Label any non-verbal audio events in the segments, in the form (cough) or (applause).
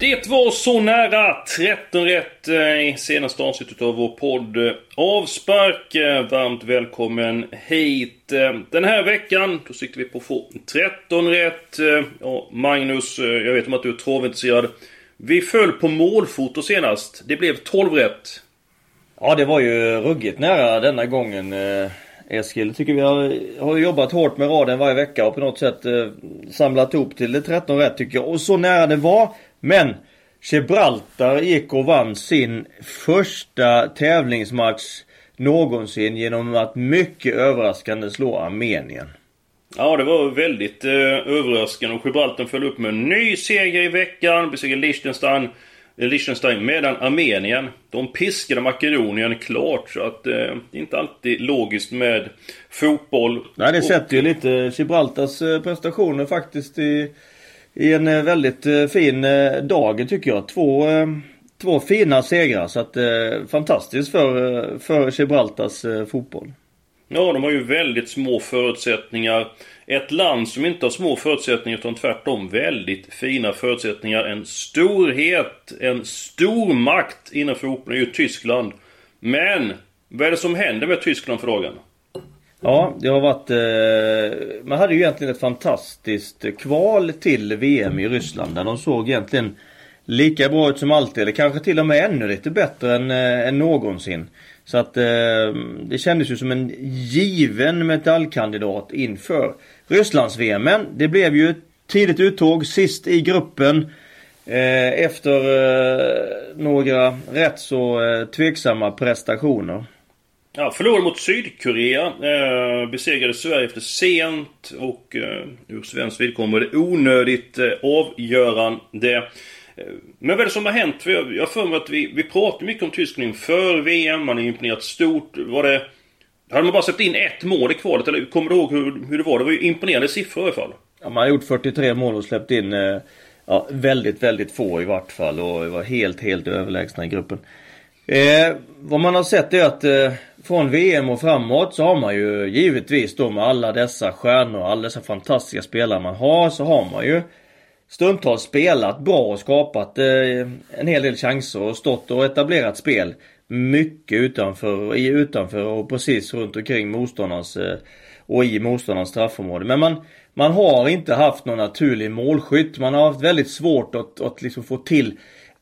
Det var så nära 13 rätt eh, i senaste avsnittet av vår podd Avspark. Eh, varmt välkommen hit. Eh, den här veckan, då siktar vi på att få 13 rätt. Ja, Magnus, jag vet om att du är travintresserad. Vi föll på målfoto senast. Det blev 12 rätt. Ja, det var ju ruggigt nära denna gången. Eskil, tycker vi har, har jobbat hårt med raden varje vecka och på något sätt eh, samlat ihop till det 13 rätt tycker jag. Och så nära det var. Men Gibraltar gick och vann sin första tävlingsmatch någonsin genom att mycket överraskande slå Armenien. Ja, det var väldigt eh, överraskande och Gibraltar föll upp med en ny seger i veckan. Besegrade Liechtenstein, eh, Liechtenstein medan Armenien, de piskade Makedonien klart. Så att eh, det är inte alltid logiskt med fotboll. Nej, det sätter ju lite Gibraltars eh, prestationer faktiskt i i en eh, väldigt eh, fin eh, dag tycker jag. Två, två fina segrar så att fantastiskt för, för Gibraltars fotboll. Ja, de har ju väldigt små förutsättningar. Ett land som inte har små förutsättningar utan tvärtom väldigt fina förutsättningar. En storhet, en stormakt inom fotbollen är ju Tyskland. Men, vad är det som händer med Tyskland för dagen? Ja, det har varit... Eh, man hade ju egentligen ett fantastiskt kval till VM i Ryssland. Där de såg egentligen lika bra ut som alltid. Eller kanske till och med ännu lite bättre än, eh, än någonsin. Så att eh, det kändes ju som en given metallkandidat inför Rysslands-VM. Men det blev ju tidigt uttåg, sist i gruppen. Eh, efter eh, några rätt så eh, tveksamma prestationer. Ja, förlorade mot Sydkorea. Eh, besegrade Sverige efter sent och eh, ur svenskt vidkommande onödigt eh, avgörande. Eh, men vad är det som har hänt? För jag, har för mig att vi, vi pratar mycket om Tyskland inför VM. Man har imponerat stort. Var det... Hade man bara släppt in ett mål i kvalet? Eller kommer du ihåg hur, hur det var? Det var ju imponerande siffror i alla fall. Ja, man har gjort 43 mål och släppt in eh, ja, väldigt, väldigt få i vart fall. Och var helt, helt överlägsna i gruppen. Eh, vad man har sett är att eh, från VM och framåt så har man ju givetvis då med alla dessa stjärnor, alla dessa fantastiska spelare man har så har man ju stundtals spelat bra och skapat eh, en hel del chanser och stått och etablerat spel mycket utanför, i, utanför och precis runt omkring motståndarens eh, och i motståndarens straffområde. Men man, man har inte haft någon naturlig målskytt. Man har haft väldigt svårt att, att liksom få till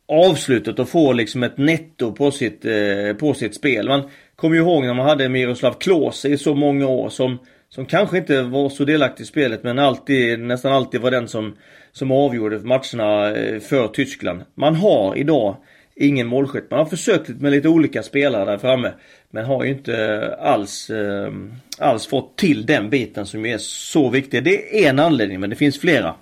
avslutet och får liksom ett netto på sitt, eh, på sitt spel. Man kommer ju ihåg när man hade Miroslav Klose i så många år som, som kanske inte var så delaktig i spelet men alltid, nästan alltid var den som, som avgjorde matcherna eh, för Tyskland. Man har idag ingen målskytt. Man har försökt med lite olika spelare där framme. Men har ju inte alls, eh, alls fått till den biten som är så viktig. Det är en anledning men det finns flera.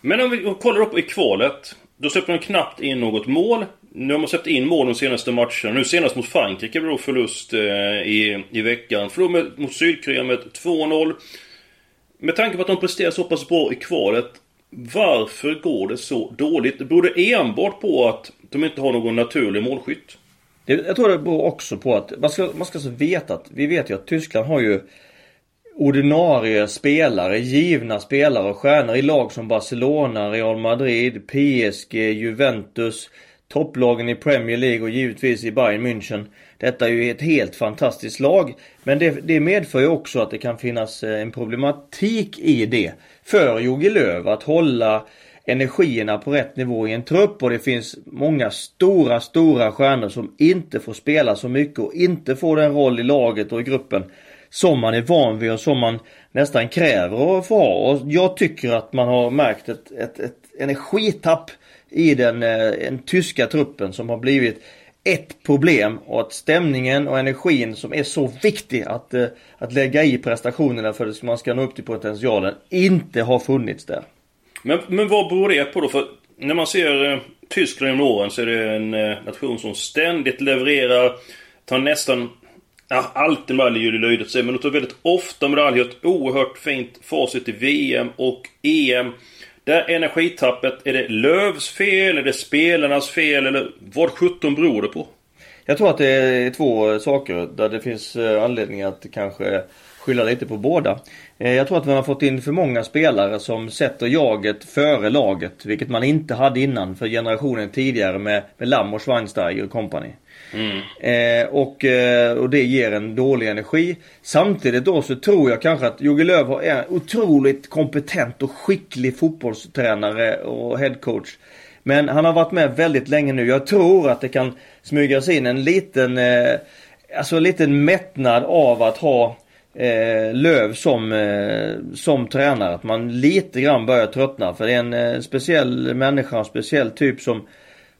Men om vi kollar upp i kvalet. Då släpper de knappt in något mål. Nu har man släppt in mål de senaste matcherna. Nu senast mot Frankrike blev det förlust eh, i, i veckan. Förlorade mot Sydkorea med 2-0. Med tanke på att de presterar så pass bra i kvalet. Varför går det så dåligt? Beror det enbart på att de inte har någon naturlig målskytt? jag tror det beror också på att man ska, man ska så veta att vi vet ju att Tyskland har ju ordinarie spelare, givna spelare och stjärnor i lag som Barcelona, Real Madrid, PSG, Juventus, topplagen i Premier League och givetvis i Bayern München. Detta är ju ett helt fantastiskt lag. Men det, det medför ju också att det kan finnas eh, en problematik i det. För Jogi Löw att hålla energierna på rätt nivå i en trupp och det finns många stora, stora stjärnor som inte får spela så mycket och inte får den roll i laget och i gruppen som man är van vid och som man nästan kräver att få ha. Och jag tycker att man har märkt ett, ett, ett energitapp i den, eh, den tyska truppen som har blivit ett problem och att stämningen och energin som är så viktig att, eh, att lägga i prestationerna för att man ska nå upp till potentialen inte har funnits där. Men, men vad beror det på då? För när man ser eh, Tyskland genom åren så är det en eh, nation som ständigt levererar. Tar nästan ja, alltid med i löjligt sig, men de tar väldigt ofta medaljer. Ett oerhört fint facit i VM och EM. Där energitappet, är det Lövs fel? Är det spelarnas fel? Eller vad sjutton beror det på? Jag tror att det är två saker där det finns eh, anledning att kanske skylla lite på båda. Eh, jag tror att man har fått in för många spelare som sätter jaget före laget. Vilket man inte hade innan för generationen tidigare med, med Lamm och Schweinsteiger och company. Mm. Eh, och, eh, och det ger en dålig energi. Samtidigt då så tror jag kanske att Jogge Löw är en otroligt kompetent och skicklig fotbollstränare och headcoach. Men han har varit med väldigt länge nu. Jag tror att det kan smygas in en liten, eh, alltså en liten mättnad av att ha eh, Löv som, eh, som tränare. Att man lite grann börjar tröttna. För det är en eh, speciell människa, en speciell typ som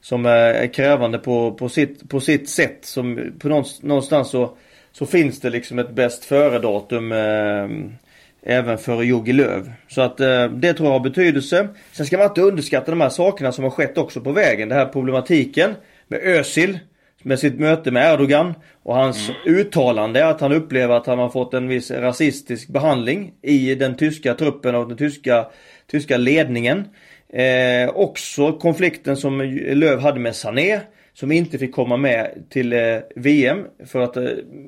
som är krävande på, på, sitt, på sitt sätt. Som på någonstans så, så finns det liksom ett bäst före-datum eh, även för Jogi Löv. Så att eh, det tror jag har betydelse. Sen ska man inte underskatta de här sakerna som har skett också på vägen. Den här problematiken med Özil med sitt möte med Erdogan och hans mm. uttalande att han upplever att han har fått en viss rasistisk behandling i den tyska truppen och den tyska, tyska ledningen. Eh, också konflikten som Löv hade med Sané. Som inte fick komma med till eh, VM för att eh,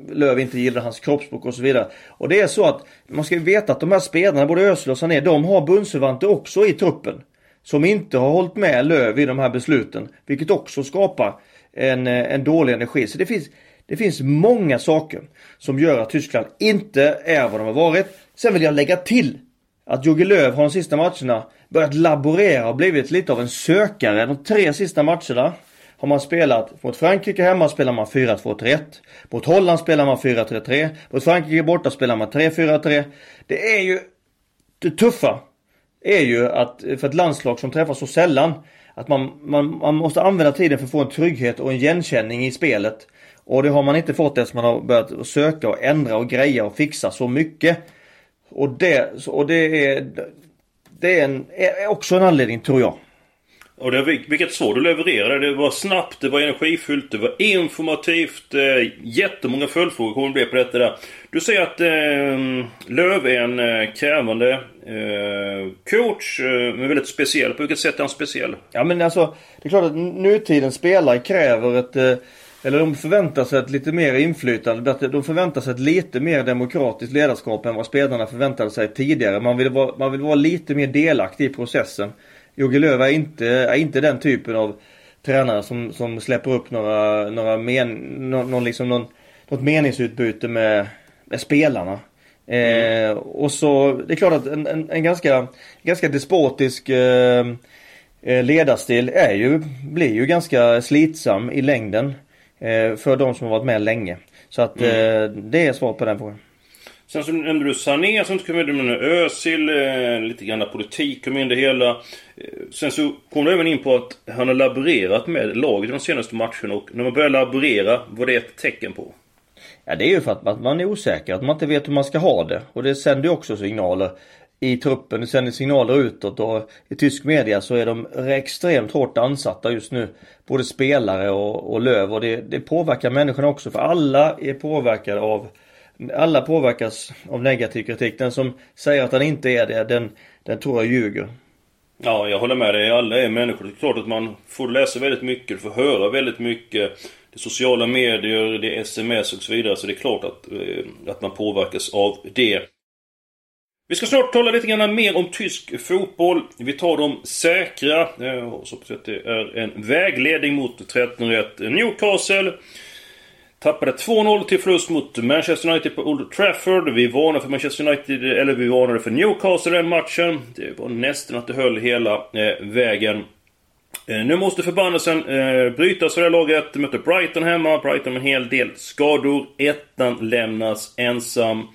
Löv inte gillade hans kroppsspråk och så vidare. Och det är så att man ska veta att de här spelarna, både Özil och Sané, de har bundsförvanter också i truppen. Som inte har hållit med Löv i de här besluten. Vilket också skapar en, eh, en dålig energi. Så det finns, det finns många saker som gör att Tyskland inte är vad de har varit. Sen vill jag lägga till att Jogge Löw har de sista matcherna börjat laborera och blivit lite av en sökare. De tre sista matcherna har man spelat. Mot Frankrike hemma spelar man 4-2-3-1. Mot Holland spelar man 4-3-3. Mot Frankrike borta spelar man 3-4-3. Det är ju det tuffa är ju att för ett landslag som träffas så sällan att man, man, man måste använda tiden för att få en trygghet och en igenkänning i spelet. Och det har man inte fått eftersom man har börjat söka och ändra och greja och fixa så mycket. Och det, och det är, det är, en, är också en anledning tror jag. Och det, vilket svar du levererade. Det var snabbt, det var energifyllt, det var informativt. Eh, jättemånga följdfrågor kommer det bli på detta där. Du säger att eh, Löv är en eh, krävande eh, coach, eh, men väldigt speciell. På vilket sätt är han speciell? Ja men alltså, det är klart att nutidens spelare kräver ett eh, eller de förväntar sig ett lite mer inflytande. De förväntar sig ett lite mer demokratiskt ledarskap än vad spelarna förväntade sig tidigare. Man vill vara, man vill vara lite mer delaktig i processen. Jogge Löw är inte, är inte den typen av tränare som, som släpper upp några, några men, någon, liksom någon, något meningsutbyte med, med spelarna. Mm. Eh, och så, det är klart att en, en, en ganska, ganska despotisk eh, eh ledarstil är ju, blir ju ganska slitsam i längden. Eh, för de som har varit med länge. Så att mm. Eh, det är svar på den frågan. Sen så nämnde du Sané, sen kom du med Özil, eh, lite grann politik kom in det hela. Sen så kom du även in på att han har laborerat med laget de senaste matcherna och när man börjar laborera, vad det är ett tecken på? Ja det är ju för att man är osäker, att man inte vet hur man ska ha det. Och det sänder ju också signaler i truppen. Det sänder signaler utåt och i tysk media så är de extremt hårt ansatta just nu. Både spelare och, och Löv och det, det påverkar människorna också för alla är påverkade av alla påverkas av negativ kritik. Den som säger att han inte är det, den, den tror jag ljuger. Ja, jag håller med dig. Alla är människor. Det är klart att man får läsa väldigt mycket, får höra väldigt mycket. Det är sociala medier, det är sms och så vidare. Så det är klart att, eh, att man påverkas av det. Vi ska snart tala lite grann mer om tysk fotboll. Vi tar de säkra. Eh, och så att det är en vägledning mot 13-1 Newcastle. Tappade 2-0 till förlust mot Manchester United på Old Trafford. Vi varnade för Manchester United, eller vi varnade för Newcastle den matchen. Det var nästan att det höll hela eh, vägen. Eh, nu måste förbannelsen eh, brytas för det här laget. Möter Brighton hemma. Brighton med en hel del skador. Ettan lämnas ensam.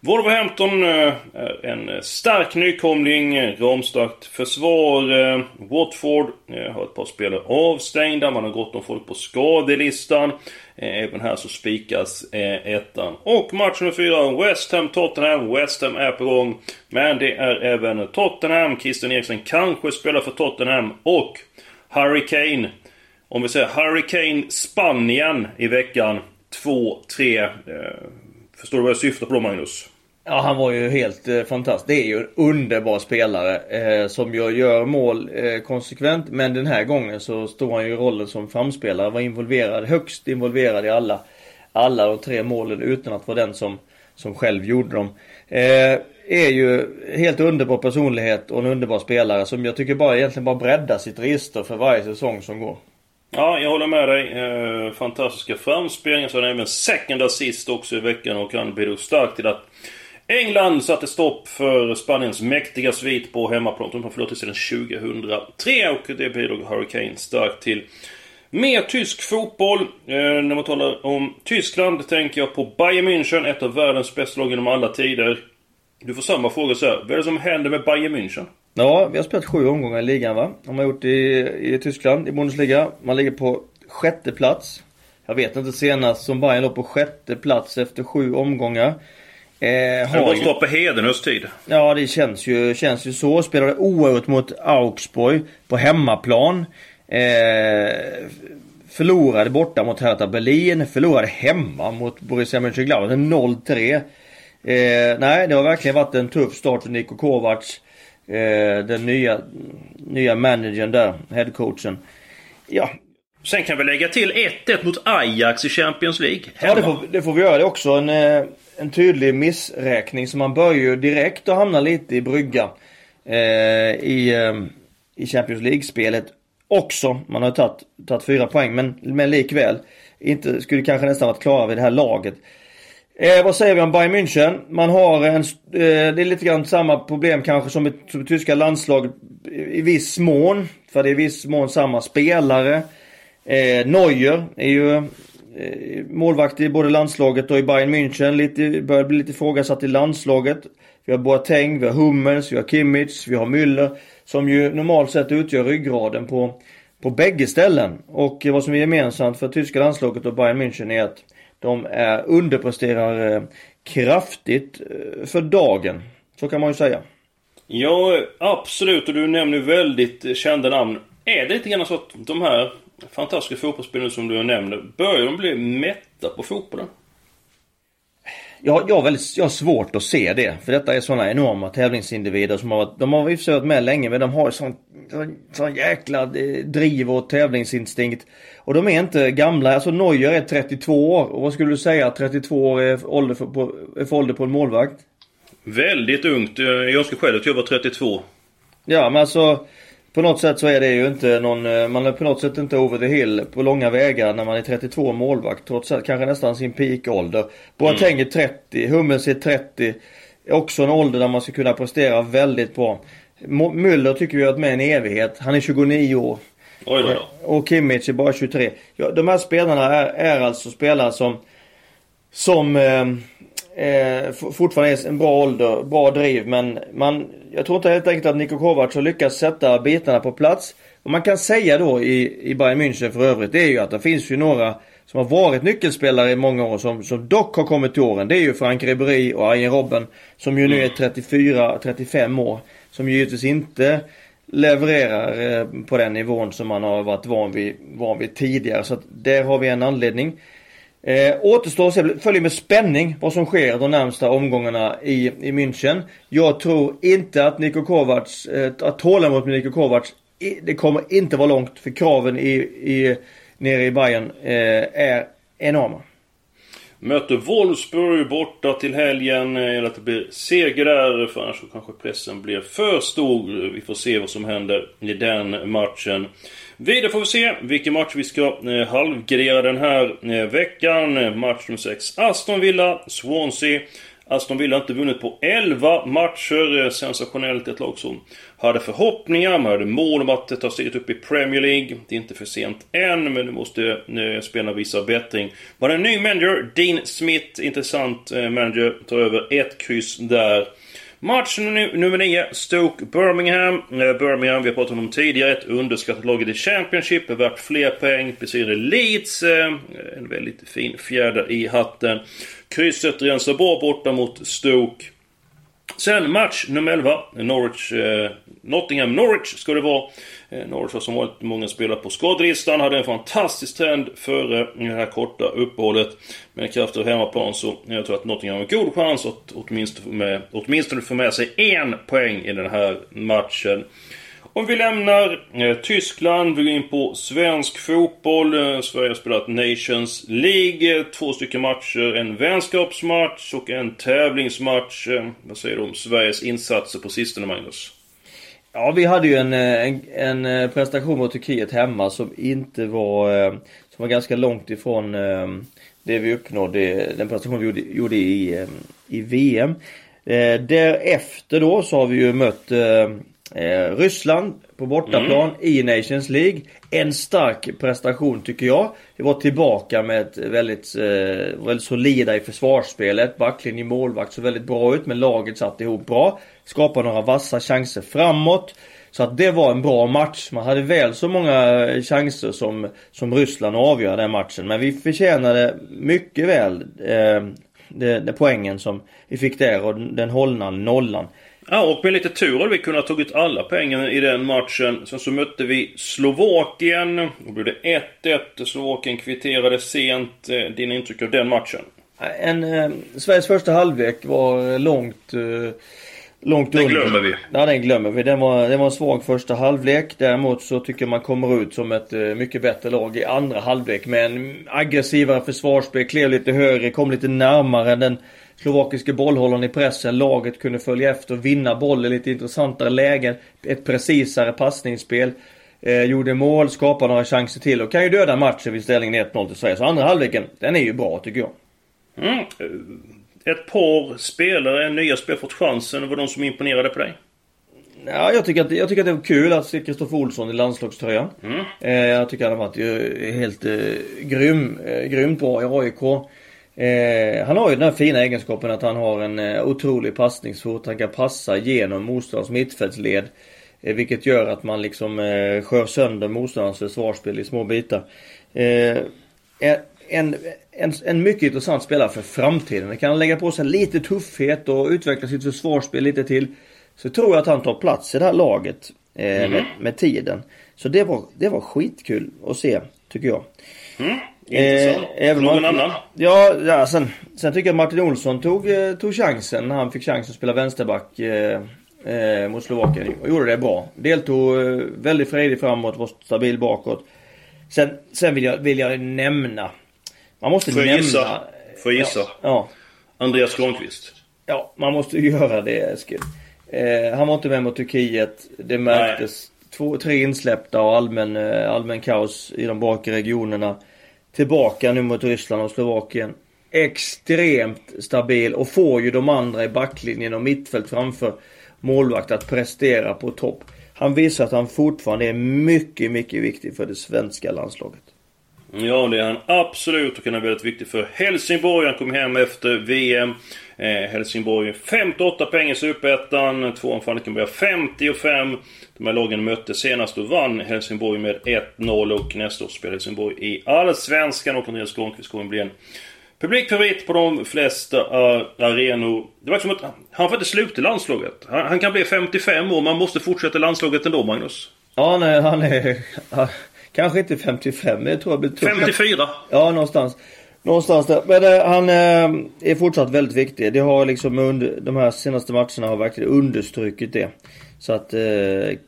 Wolverhampton är en stark nykomling, ramstarkt försvar. Eh, Watford eh, har ett par spelare avstängda, man har gott om folk på skadelistan. Även här så spikas ettan. Och match nummer fyra, West Ham-Tottenham. West Ham är på gång. Men det är även Tottenham. Christian Eriksen kanske spelar för Tottenham. Och Harry Kane. Om vi säger Hurricane Spanien i veckan. 2-3. Förstår du vad jag syftar på då Magnus? Ja, han var ju helt eh, fantastisk. Det är ju en underbar spelare eh, som ju gör mål eh, konsekvent. Men den här gången så står han ju i rollen som framspelare. Var involverad, högst involverad i alla, alla de tre målen utan att vara den som, som själv gjorde dem. Eh, är ju helt underbar personlighet och en underbar spelare som jag tycker bara egentligen bara breddar sitt register för varje säsong som går. Ja, jag håller med dig. Eh, fantastiska framspelningar. Så han även second assist också i veckan och han bidrog starkt till att England satte stopp för Spaniens mäktiga svit på hemmaplan. De har förlorat sedan 2003 och det bidrog Hurricane starkt till. Mer tysk fotboll. Eh, när man talar om Tyskland tänker jag på Bayern München, ett av världens bästa lag genom alla tider. Du får samma fråga så här. Vad är det som händer med Bayern München? Ja, vi har spelat sju omgångar i ligan va? De har gjort i, i Tyskland, i Bundesliga. Man ligger på sjätte plats. Jag vet inte senast som Bayern låg på sjätte plats efter sju omgångar. Eh, har det var på Hedenhös tid. Ja, det känns ju, känns ju så. Spelade oerhört mot Augsburg på hemmaplan. Eh, förlorade borta mot Hertha Berlin. Förlorade hemma mot Borussia Mönchengladbach 0-3. Eh, nej, det har verkligen varit en tuff start för Niko Kovacs. Eh, den nya, nya managern där, headcoachen. Ja. Sen kan vi lägga till 1-1 mot Ajax i Champions League. Hemma. Ja, det får, det får vi göra. Det är också en, eh, en tydlig missräkning. Så man börjar ju direkt att hamna lite i brygga. Eh, i, eh, I Champions League-spelet också. Man har tagit, tagit fyra poäng men, men likväl. Inte, skulle kanske nästan varit klara vid det här laget. Eh, vad säger vi om Bayern München? Man har en, eh, det är lite grann samma problem kanske som i, som i tyska landslaget i, i viss mån. För det är i viss mån samma spelare. Eh, Neuer är ju eh, målvakt i både landslaget och i Bayern München. Lite, börjar bli lite ifrågasatt i landslaget. Vi har Boateng, vi har Hummels, vi har Kimmich, vi har Müller. Som ju normalt sett utgör ryggraden på, på bägge ställen. Och vad som är gemensamt för tyska landslaget och Bayern München är att de är underpresterar eh, kraftigt eh, för dagen. Så kan man ju säga. Ja, absolut. Och du nämner väldigt kända namn. Är det lite grann så att de här fantastiska fotbollsspelarna som du nämner, börjar de bli mätta på fotbollen? Jag, jag, har väldigt, jag har svårt att se det. För detta är sådana enorma tävlingsindivider som har varit, de har i och varit med länge men de har sån, sån, sån jäkla eh, driv och tävlingsinstinkt. Och de är inte gamla. Alltså Neuer är 32 år. Och vad skulle du säga 32 år är ålder för, på, är för ålder på en målvakt? Väldigt ungt. Jag önskar själv att jag var 32. Ja men alltså på något sätt så är det ju inte någon, eh, man är på något sätt inte over the hill på långa vägar när man är 32 målvakt. Trots att kanske nästan sin peakålder. Boateng mm. är 30, Hummels är 30. Också en ålder där man ska kunna prestera väldigt bra. Müller tycker vi har varit med en evighet. Han är 29 år. Oj då. Och Kimmich är bara 23. Ja, de här spelarna är, är alltså spelare som som eh, eh, fortfarande är en bra ålder, bra driv men man, jag tror inte helt enkelt att Niko Kovac har lyckats sätta bitarna på plats. Vad man kan säga då i, i Bayern München för övrigt det är ju att det finns ju några som har varit nyckelspelare i många år som, som dock har kommit till åren. Det är ju Frank Ribéry och Arjen Robben som ju nu är 34-35 år. Som ju givetvis inte levererar eh, på den nivån som man har varit van vid, van vid tidigare. Så att där har vi en anledning. Eh, återstår att se, följer med spänning vad som sker de närmsta omgångarna i, i München. Jag tror inte att Niko Kovacs, eh, att tålamodet med Niko Kovacs, det kommer inte vara långt för kraven i, i, nere i Bayern eh, är enorma. Möter Wolfsburg borta till helgen. Eh, Eller att det blir seger där. För annars så kanske pressen blir för stor. Vi får se vad som händer i den matchen. Vidare får vi se vilken match vi ska eh, halvgradera den här eh, veckan. Eh, match nummer 6. Aston Villa, Swansea. Aston Villa har inte vunnit på 11 matcher. Eh, sensationellt. Ett lag som hade förhoppningar. Man hade mål om att ta steget upp i Premier League. Det är inte för sent än, men nu måste eh, spelarna visa bättring. Man har en ny manager, Dean Smith. Intressant eh, manager. Tar över ett kryss där. Match nummer 9, Stoke Birmingham. Eh, Birmingham, vi har pratat om dem tidigare. Ett underskattat lag i Championship. Är värt fler poäng. Besegrade Leeds. Eh, en väldigt fin fjäder i hatten. Krysset rensar bra borta mot Stoke. Sen match nummer 11. Norwich, eh, Nottingham Norwich ska det vara. Eh, Norwich har som vanligt många spelare på skadelistan. Hade en fantastisk trend före det här korta uppehållet. Med krafter av hemmaplan så jag tror att Nottingham har en god chans att åtminstone få med, åtminstone få med sig en poäng i den här matchen. Om vi lämnar eh, Tyskland, vi går in på svensk fotboll. Eh, Sverige har spelat Nations League. Eh, två stycken matcher. En vänskapsmatch och en tävlingsmatch. Eh, vad säger du om Sveriges insatser på sistone, Magnus? Ja, vi hade ju en, eh, en, en prestation mot Turkiet hemma som inte var... Som var ganska långt ifrån det vi uppnådde, den prestation vi gjorde, gjorde i, i VM. Därefter då så har vi ju mött Eh, Ryssland på bortaplan mm. i Nations League. En stark prestation tycker jag. Vi var tillbaka med ett väldigt, eh, väldigt solida i försvarsspelet. Backlinje, målvakt såg väldigt bra ut men laget satt ihop bra. Skapade några vassa chanser framåt. Så att det var en bra match. Man hade väl så många chanser som, som Ryssland att avgöra den matchen. Men vi förtjänade mycket väl eh, det, det poängen som vi fick där och den hållna nollan. Ja, och med lite tur hade vi kunnat tagit alla pengarna i den matchen. Sen så mötte vi Slovakien. Då blev det 1-1. Slovakien kvitterade sent. Eh, dina intryck av den matchen? En, eh, Sveriges första halvlek var långt... Eh, långt den under. glömmer vi. Ja, den glömmer vi. Den var, den var en svag första halvlek. Däremot så tycker jag man kommer ut som ett eh, mycket bättre lag i andra halvlek. Med en aggressivare försvarsspel, klev lite högre, kom lite närmare den slovakiske bollhållaren i pressen. Laget kunde följa efter vinna bollen i lite intressantare lägen. Ett precisare passningsspel. Eh, gjorde mål, skapade några chanser till och kan ju döda matchen vid ställningen 1-0 till Sverige. Så andra halvleken, den är ju bra tycker jag. Mm. Ett par spelare, nya spelare fått chansen. Var de som imponerade på dig? Ja, jag tycker att, jag tycker att det var kul att se Kristoffer Olsson i landslagströjan. Mm. Eh, jag tycker han har varit eh, helt eh, grym, eh, grymt bra i AIK. Eh, han har ju den här fina egenskapen att han har en eh, otrolig passningsfot. Han kan passa genom motståndarens mittfältsled. Eh, vilket gör att man liksom eh, skör sönder motståndarens försvarsspel i små bitar. En, en, en mycket intressant spelare för framtiden. Kan han lägga på sig lite tuffhet och utveckla sitt försvarsspel lite till. Så tror jag att han tar plats i det här laget mm. med, med, tiden. Så det var, det var skitkul att se, tycker jag. Mm. Intressant. Eh, Någon annan? Ja, ja sen, sen tycker jag Martin Olsson tog, eh, tog chansen när han fick chansen att spela vänsterback eh, eh, mot Slovakien och gjorde det bra. Deltog eh, väldigt fredig framåt, var stabil bakåt. Sen, sen vill, jag, vill jag nämna... Man måste Får nämna... Gissa? Får jag gissa? Ja, ja. Andreas Granqvist. Ja, man måste (laughs) göra det Eskil. Eh, han var inte med mot Turkiet. Det märktes. Två, tre insläppta och allmän, eh, allmän kaos i de bakre regionerna. Tillbaka nu mot Ryssland och Slovakien. Extremt stabil och får ju de andra i backlinjen och mittfält framför målvakt att prestera på topp. Han visar att han fortfarande är mycket, mycket viktig för det svenska landslaget. Ja, det är han absolut och han är väldigt viktig för Helsingborg. Han kom hem efter VM. Eh, Helsingborg 58 poäng i Superettan. Tvåan Falkenberg 55. De här lagen mötte senast och vann Helsingborg med 1-0 och nästa år spelar Helsingborg i Allsvenskan och Andreas Granqvist kommer bli en publikfavorit på de flesta arenor. Det var som att han får inte sluta i landslaget. Han, han, kan bli 55 år, man måste fortsätta landslaget ändå, Magnus. Ja, nej, han är... Kanske inte 55, men jag tror jag blir 54? Ja, någonstans. Någonstans där. Men äh, han äh, är fortsatt väldigt viktig. Det har liksom under de här senaste matcherna har verkligen understrukit det. Så att äh,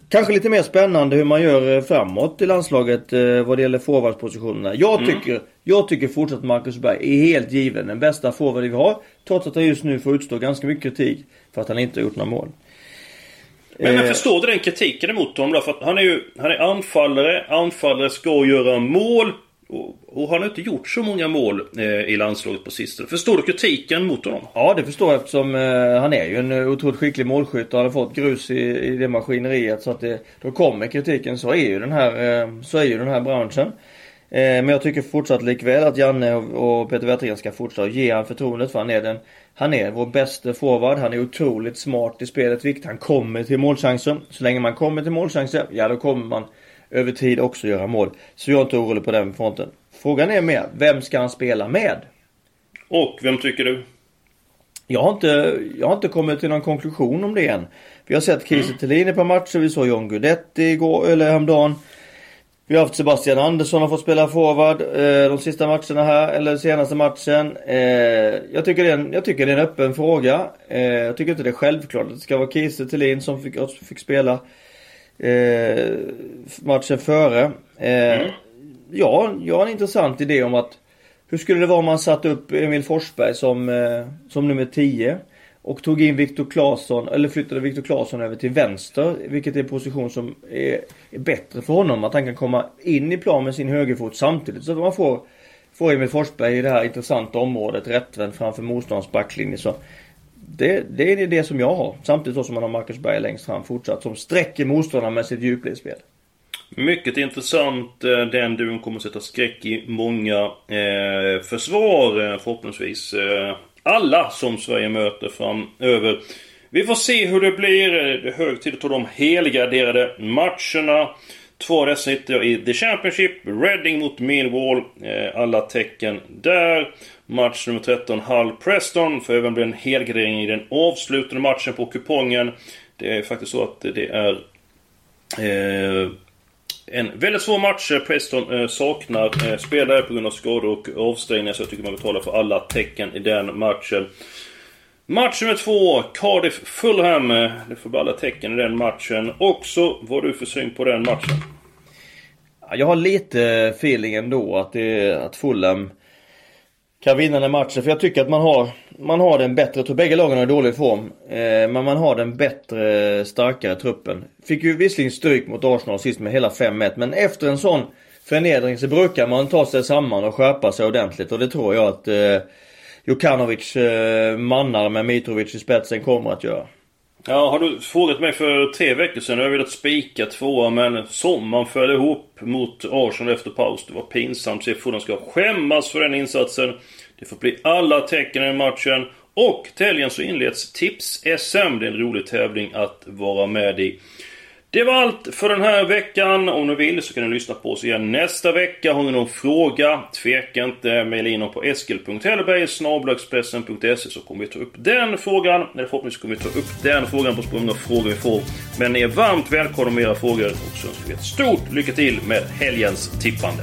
kanske lite mer spännande hur man gör framåt i landslaget äh, vad det gäller forwardspositionerna. Jag mm. tycker, jag tycker fortsatt Marcus Berg är helt given den bästa forward vi har. Trots att han just nu får utstå ganska mycket kritik för att han inte har gjort några mål. Men, men förstår du den kritiken emot honom då? För att han är ju han är anfallare. Anfallare ska göra mål. Och, och han har inte gjort så många mål eh, i landslaget på sistone. Förstår du kritiken mot honom? Ja det förstår jag eftersom eh, han är ju en eh, otroligt skicklig målskytt och har fått grus i, i det maskineriet. Så att det, då kommer kritiken. Så är ju den här, eh, så är ju den här branschen. Eh, men jag tycker fortsatt likväl att Janne och Peter Wettergren ska fortsätta ge han förtroendet för han är den Han är vår bästa forward. Han är otroligt smart i spelet. Vilket han kommer till målchanser. Så länge man kommer till målchanser, ja då kommer man över tid också göra mål. Så jag är inte orolig på den fronten. Frågan är mer, vem ska han spela med? Och vem tycker du? Jag har inte, jag har inte kommit till någon konklusion om det än. Vi har sett Kiese Thelin i ett par matcher. Vi såg John Guidetti igår, eller häromdagen. Vi har haft Sebastian Andersson har fått spela forward eh, de sista matcherna här, eller senaste matchen. Eh, jag, tycker det är en, jag tycker det är en öppen fråga. Eh, jag tycker inte det är självklart att det ska vara Kiese Thelin som fick, fick spela eh, matchen före. Eh, mm. Ja, jag har en intressant idé om att hur skulle det vara om man satte upp Emil Forsberg som, eh, som nummer 10? Och tog in Viktor Claesson, eller flyttade Viktor Claesson över till vänster. Vilket är en position som är, är, bättre för honom. Att han kan komma in i plan med sin högerfot samtidigt. Så att man får, får Emil Forsberg i det här intressanta området rättvänd framför motståndarens backlinje. Så det, det är det som jag har. Samtidigt som man har Marcus Berg längst fram fortsatt. Som sträcker motståndarna med sitt djupledsspel. Mycket intressant. Eh, den duon kommer att sätta skräck i många eh, försvar eh, förhoppningsvis. Eh, alla som Sverige möter framöver. Vi får se hur det blir. Eh, det är hög tid att ta de helgarderade matcherna. Två av dessa hittar jag i The Championship. Reading mot Millwall. Eh, alla tecken där. Match nummer 13, Hull Preston. För även blir en helgardering i den avslutande matchen på kupongen. Det är faktiskt så att det är eh, en väldigt svår match. Preston eh, saknar eh, spelare på grund av skador och avstängningar. Så jag tycker man betalar för alla tecken i den matchen. Match nummer två, Cardiff Fulham. Det får alla tecken i den matchen. Också, vad har du för syn på den matchen? Jag har lite feeling ändå att, det, att Fulham kan vinna den matchen. För jag tycker att man har, man har den bättre, jag tror bägge lagen har dålig form. Eh, men man har den bättre, starkare truppen. Fick ju visserligen stryk mot Arsenal sist med hela 5-1. Men efter en sån förnedring så brukar man ta sig samman och skärpa sig ordentligt. Och det tror jag att eh, Jokanovic eh, mannar med Mitrovic i spetsen kommer att göra. Ja, har du frågat mig för tre veckor sedan. Jag har velat spika tvåa men sommaren föll ihop mot Arsenal efter paus. Det var pinsamt. Se ska skämmas för den insatsen. Det får bli alla tecken i matchen. Och till helgen så inleds Tips-SM. Det är en rolig tävling att vara med i. Det var allt för den här veckan. Om ni vill så kan ni lyssna på oss igen nästa vecka. Har ni någon fråga? Tveka inte. Mejla in på eskil.hellberg så kommer vi ta upp den frågan. Eller förhoppningsvis kommer vi ta upp den frågan på spåren frågor vi får. Men ni är varmt välkomna med era frågor. Och så önskar vi ett stort lycka till med helgens tippande.